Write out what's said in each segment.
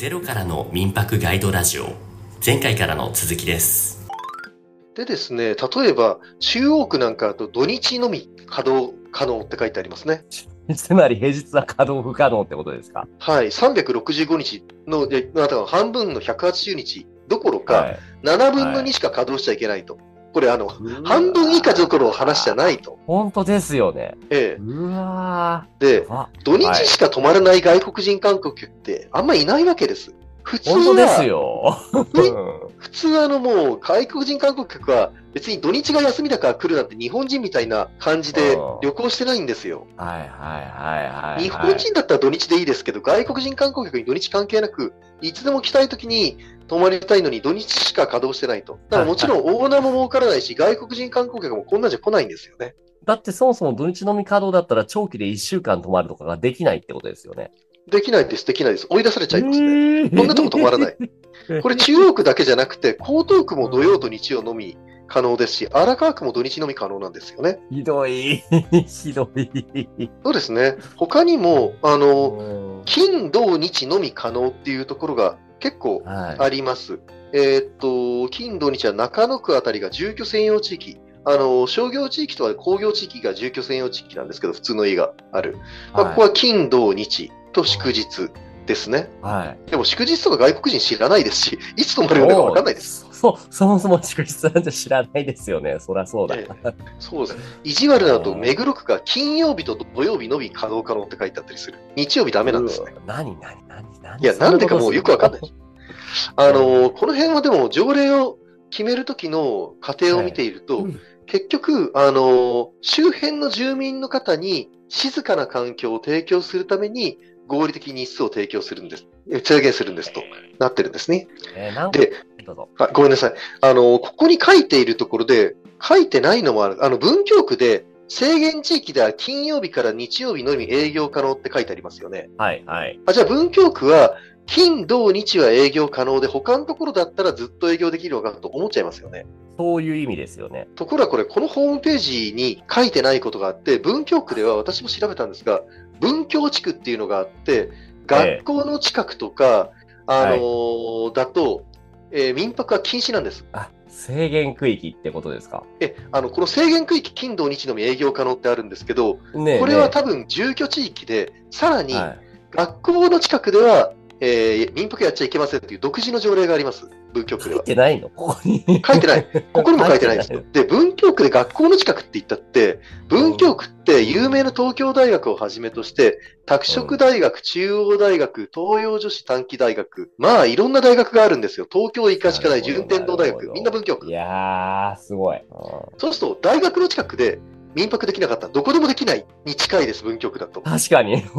ゼロからの民泊ガイドラジオ。前回からの続きです。でですね、例えば中央区なんかだと土日のみ稼働可能って書いてありますね。つまり平日は稼働不可能ってことですか？はい、365日の、でまた半分の180日どころか、はい。7分の2しか稼働しちゃいけないと。これあの、半分以下どころの話じゃないと。本当ですよね。えうわえ。で、土日しか泊まらない外国人観光客ってあんまいないわけです。普通本当ですは、よ。普通あのもう外国人観光客は別に土日が休みだから来るなんて日本人みたいな感じでうん旅行してないんですよ。はいはいはいはい、はい。日本人だったら土日でいいですけど、外国人観光客に土日関係なく、いつでも来たい時に泊まりたいのに土日しか稼働してないと。だからもちろんオーナーも儲からないし、外国人観光客もこんなんじゃ来ないんですよね。だってそもそも土日のみ稼働だったら長期で1週間泊まるとかができないってことですよね。できないです、できないです。追い出されちゃいますね。ねこんなとこ止まらない。これ中央区だけじゃなくて、江東区も土曜と日曜のみ可能ですし、荒川区も土日のみ可能なんですよね。ひどい。ひどい。そうですね。他にも、あの、は金、土、日のみ可能っていうところが結構い。あります。えーっと、金土日は中野区あたりが住居専用地域。あの、商業地域とは工業地域が住居専用地域なんですけど、普通の家がある。まあここは金土日と祝日ですね。はい。でも祝日とか外国人知らないですし、いつ泊まれるのかわかんないです。そう、そもそも祝日なんて知らないですよね。そりゃそうだ。えそうです。意地悪だと目黒区が金曜日と土曜日のみ稼働可能って書いてあったりする。日曜日ダメなんですね。何何何何いや、なんでかもうよくわかんない。あの、この辺はでも条例を決めるときの過程を見ていると、うん結局、あの、周辺の住民の方に静かな環境を提供するために合理的日数を提供するんです。え制限するんですとなってるんですね。えー、なんで。あごめんなさい。あの、ここに書いているところで、書いてないのもある。あの、文京区で制限地域では金曜日から日曜日のみ営業可能って書いてありますよね。はいはい。あ、じゃあ文京区は金、土、日は営業可能で、他のところだったらずっと営業できるのかと思っちゃいますよね。そういう意味ですよね。ところがこれ、このホームページに書いてないことがあって、文京区では私も調べたんですが、文京地区っていうのがあって、学校の近くとか、あのーだと、えー民泊は禁止なんです。あ、制限区域ってことですか？え、あの、この制限区域、金土日のみ営業可能ってあるんですけど、ねえこれはね多分住居地域で、さらに学校の近くでは、えー民泊やっちゃいけませんという独自の条例があります。文京区で書いは。てないの？ここに。書いてない。ここにも書いてないんですよ。で、文京区で学校の近くって言ったって、文京区って有名な東京大学をはじめとして、拓殖大学、中央大学、東洋女子短期大学、まあいろんな大学があるんですよ。東京医科歯科大、なるほど順天堂大学、みんな文京区い。やー、すごい。うんそうすると、大学の近くで民泊できなかったらどこでもできないに近いです、文京区だと。確かに。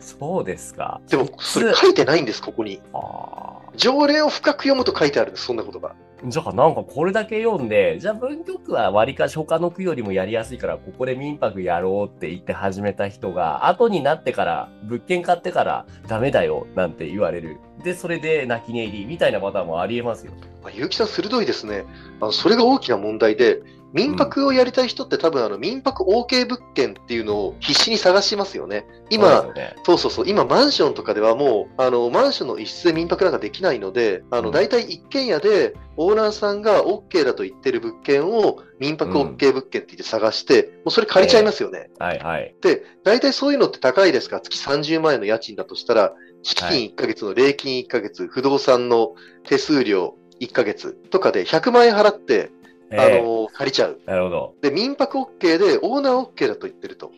そうですか。でも、それ書いてないんです、ここに。あ条例を深く読むと書いてあるんです、そんなことが。ーじゃあなんかこれだけ読んで、じゃあ文京区は割かし他の区よりもやりやすいから、ここで民泊やろうって言って始めた人が、後になってから、物件買ってからダメだよなんて言われる。で、それで泣き寝入りみたいなパターンもありえますよ。まあ、結城さん、鋭いですね。あのそれが大きな問題で、民泊をやりたい人って多分あの民泊 OK 物件っていうのを必死に探しますよね。今、そうね。そうそうそう、今マンションとかではもう、あの、マンションの一室で民泊なんかできないので、あの、うん。大体一軒家でオーナーさんが OK だと言ってる物件を民泊 OK 物件って言って探して、もうそれ借りちゃいますよね。はいはい。で、大体そういうのって高いですか？ら、月30万円の家賃だとしたら、敷金1ヶ月の礼金1ヶ月、不動産の手数料1ヶ月とかで100万円払って、あえの、借りちゃう。ーなるほど。で、民泊 OK で、オーナー OK だと言ってると。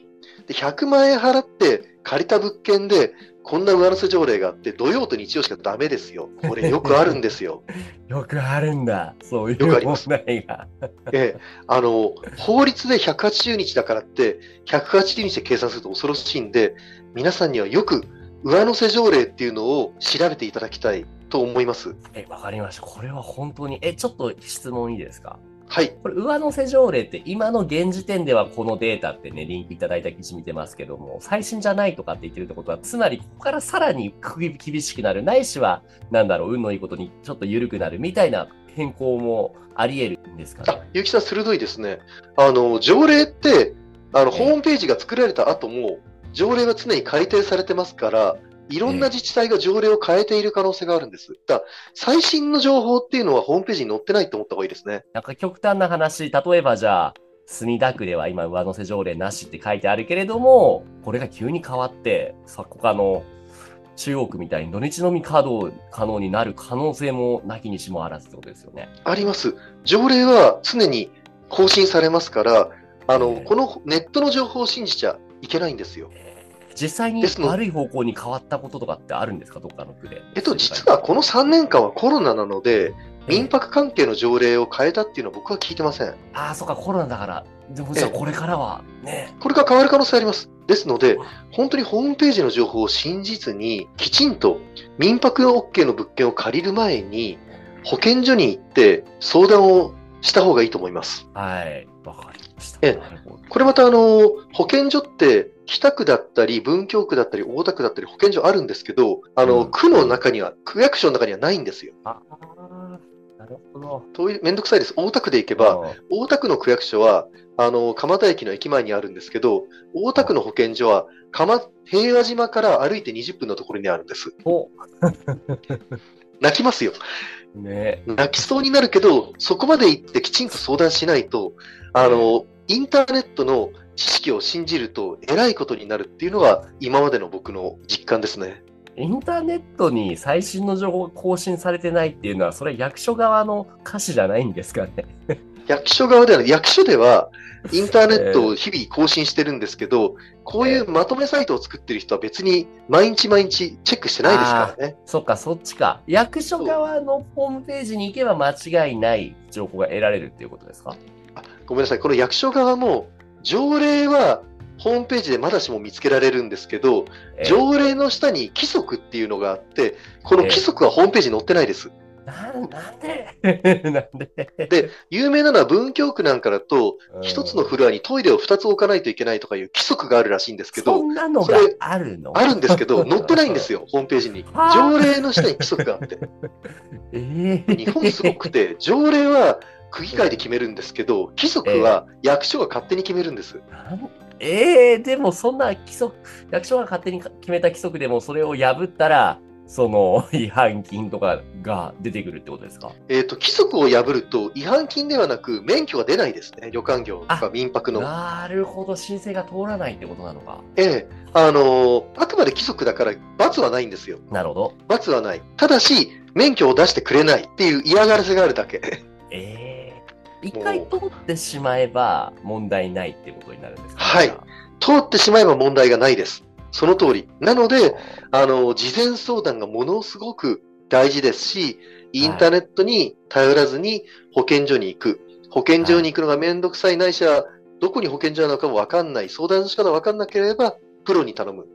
で、100万円払って借りた物件で、こんな上乗せ条例があって、土曜と日曜しかダメですよ。これよくあるんですよ。よくあるんだ。そういう問よくあります題が。ええ、あの、法律で180日だからって、180日で計算すると恐ろしいんで、皆さんにはよく上乗せ条例っていうのを調べていただきたいと思います。え、わかりました。これは本当に、え、ちょっと質問いいですか？はい。これ、上乗せ条例って今の現時点ではこのデータってね、リンクいただいた記事見てますけども、最新じゃないとかって言ってるってことは、つまりここからさらに厳しくなる、ないしは、なんだろう、運のいいことにちょっと緩くなるみたいな変更もあり得るんですかあね。、ゆきさん鋭いですね。あの、条例って、あの、ええホームページが作られた後も、条例は常に改定されてますから、いろんな自治体が条例を変えている可能性があるんです。だ最新の情報っていうのはホームページに載ってないと思った方がいいですね。なんか極端な話、例えばじゃあ、墨田区では今上乗せ条例なしって書いてあるけれども、これが急に変わって、さ、他の中央区みたいに土日のみ稼働可能になる可能性もなきにしもあらずってことですよね。あります。条例は常に更新されますから、あの、ええこのネットの情報を信じちゃいけないんですよ。実際に悪い方向に変わったこととかってあるんですか？どっかの区で。えっと、実はこの3年間はコロナなので、民泊泊関係の条例を変えたっていうのは僕は聞いてません。ああ、そっか、コロナだから。でもじゃあこれからはね。これが変わる可能性あります。ですので、本当にホームページの情報を信じずに、きちんと民泊 OK の物件を借りる前に、保健所に行って相談をした方がいいと思います。はい。わかりました。え。これまたあの、保健所って北区だったり文京区だったり大田区だったり保健所あるんですけど、あの、うん区の中には、区役所の中にはないんですよ。ああ、なるほど。遠い、めんどくさいです。大田区で行けば、うん大田区の区役所は、あの、蒲田駅の駅前にあるんですけど、大田区の保健所は、蒲、平和島から歩いて20分のところにあるんです。お、泣きますよ。ね。泣きそうになるけど、そこまで行ってきちんと相談しないと、あの、インターネットの知識を信じると、えらいことになるっていうのが、今までの僕の実感ですね。インターネットに最新の情報が更新されてないっていうのは、それ役所側の歌詞じゃないんですかね。役所側では役所では、インターネットを日々更新してるんですけど、こういうまとめサイトを作ってる人は別に毎日毎日チェックしてないですからね。そっか、そっちか。役所側のホームページに行けば間違いない情報が得られるっていうことですか？あごめんなさい、この役所側も、条例はホームページでまだしも見つけられるんですけど、えー条例の下に規則っていうのがあって、この規則はホームページに載ってないです。なんなんで？なんで？で、有名なのは文京区なんかだと、うん。一つのフロアにトイレを二つ置かないといけないとかいう規則があるらしいんですけそど、んなのがそれあるの？あるんですけど、載ってないんですよ、ホームページに。はあ。条例の下に規則があって。ええ。日本すごくて、条例は区議会で決めるんですけど、規則は役所が勝手に決めるんです。なんええでもそんな規則、役所が勝手に決めた規則でもそれを破ったら、その 違反金とかが出てくるってことですか？えっ、と、規則を破ると違反金ではなく免許が出ないですね。旅館業とか民泊の。なるほど、申請が通らないってことなのか。ええあのーあくまで規則だから罰はないんですよ。なるほど。罰はない。ただし、免許を出してくれないっていう嫌がらせがあるだけ。ええ一回通ってしまえば問題ないってことになるんですか、はい通ってしまえば問題がないです。その通り。なので、あの、事前相談がものすごく大事ですし、インターネットに頼らずに保健所に行く。保健所に行くのがめんどくさいないしは、どこに保健所なのかもわかんない。相談の仕方わかんなければ、プロに頼む。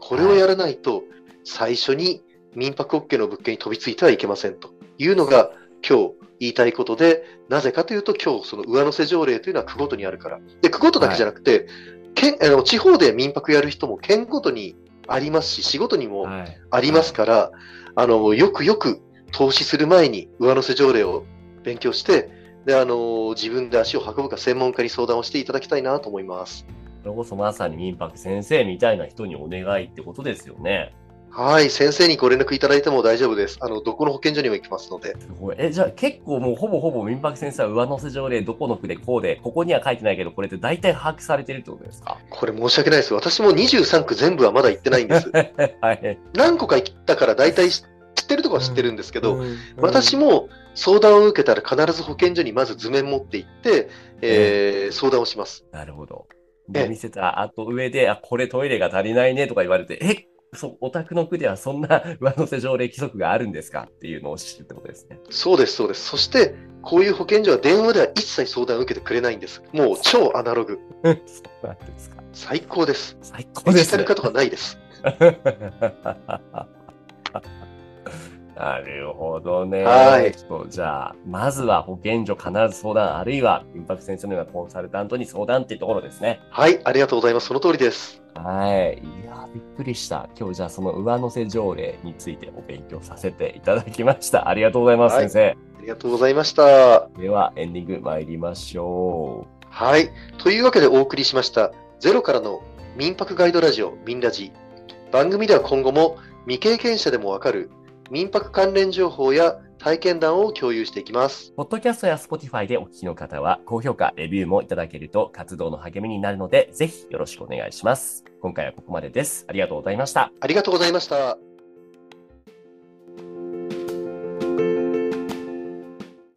これをやらないと、最初に民泊 OK の物件に飛びついてはいけませんというのが今日言いたいことで、なぜかというと今日その上乗せ条例というのは区ごとにあるから。で、区ごとだけじゃなくて、県あの地方で民泊やる人も県ごとにありますし、仕事にもはい。ありますから、あの、よくよく投資する前に上乗せ条例を勉強して、で、あの、自分で足を運ぶか専門家に相談をしていただきたいなと思います。それこそまさに民泊先生みたいな人にお願いってことですよね。はい、先生にご連絡いただいても大丈夫です。あの、どこの保健所にも行きますので。すごい。え、じゃあ結構もうほぼほぼ民泊先生は上乗せ条例どこの区でこうで、ここには書いてないけど、これって大体把握されてるってことですか？これ申し訳ないです。私も23区全部はまだ行ってないんです。はい。何個か行ったから大体知ってるとこは知ってるんですけど、うん私も相談を受けたら必ず保健所にまず図面持って行って、えー相談をします。なるほど。ええで、見せた後上で、あ、これトイレが足りないねとか言われて、え、そう、お宅の区ではそんな上乗せ条例規則があるんですかっていうのを知るってことですね。そうです、そうです。そして、こういう保健所は電話では一切相談を受けてくれないんです。もう超アナログ。そうなんですか。最高です。最高デですね。ジタル化とかないです。なるほどね。はいじゃあ、まずは保健所必ず相談、あるいは民泊先生のようなコンサルタントに相談っていうところですね。はい、ありがとうございます。その通りです。はい。いや、びっくりした。今日じゃあその上乗せ条例についてお勉強させていただきました。ありがとうございます、はい先生。ありがとうございました。では、エンディング参りましょう。はい。というわけでお送りしました、ゼロからの民泊ガイドラジオ、ミンラジ。番組では今後も未経験者でもわかる民泊関連情報や体験談を共有していきます。ポッドキャストや Spotify でお聞きの方は、高評価、レビューもいただけると活動の励みになるので、ぜひよろしくお願いします。今回はここまでです。ありがとうございました。ありがとうございました。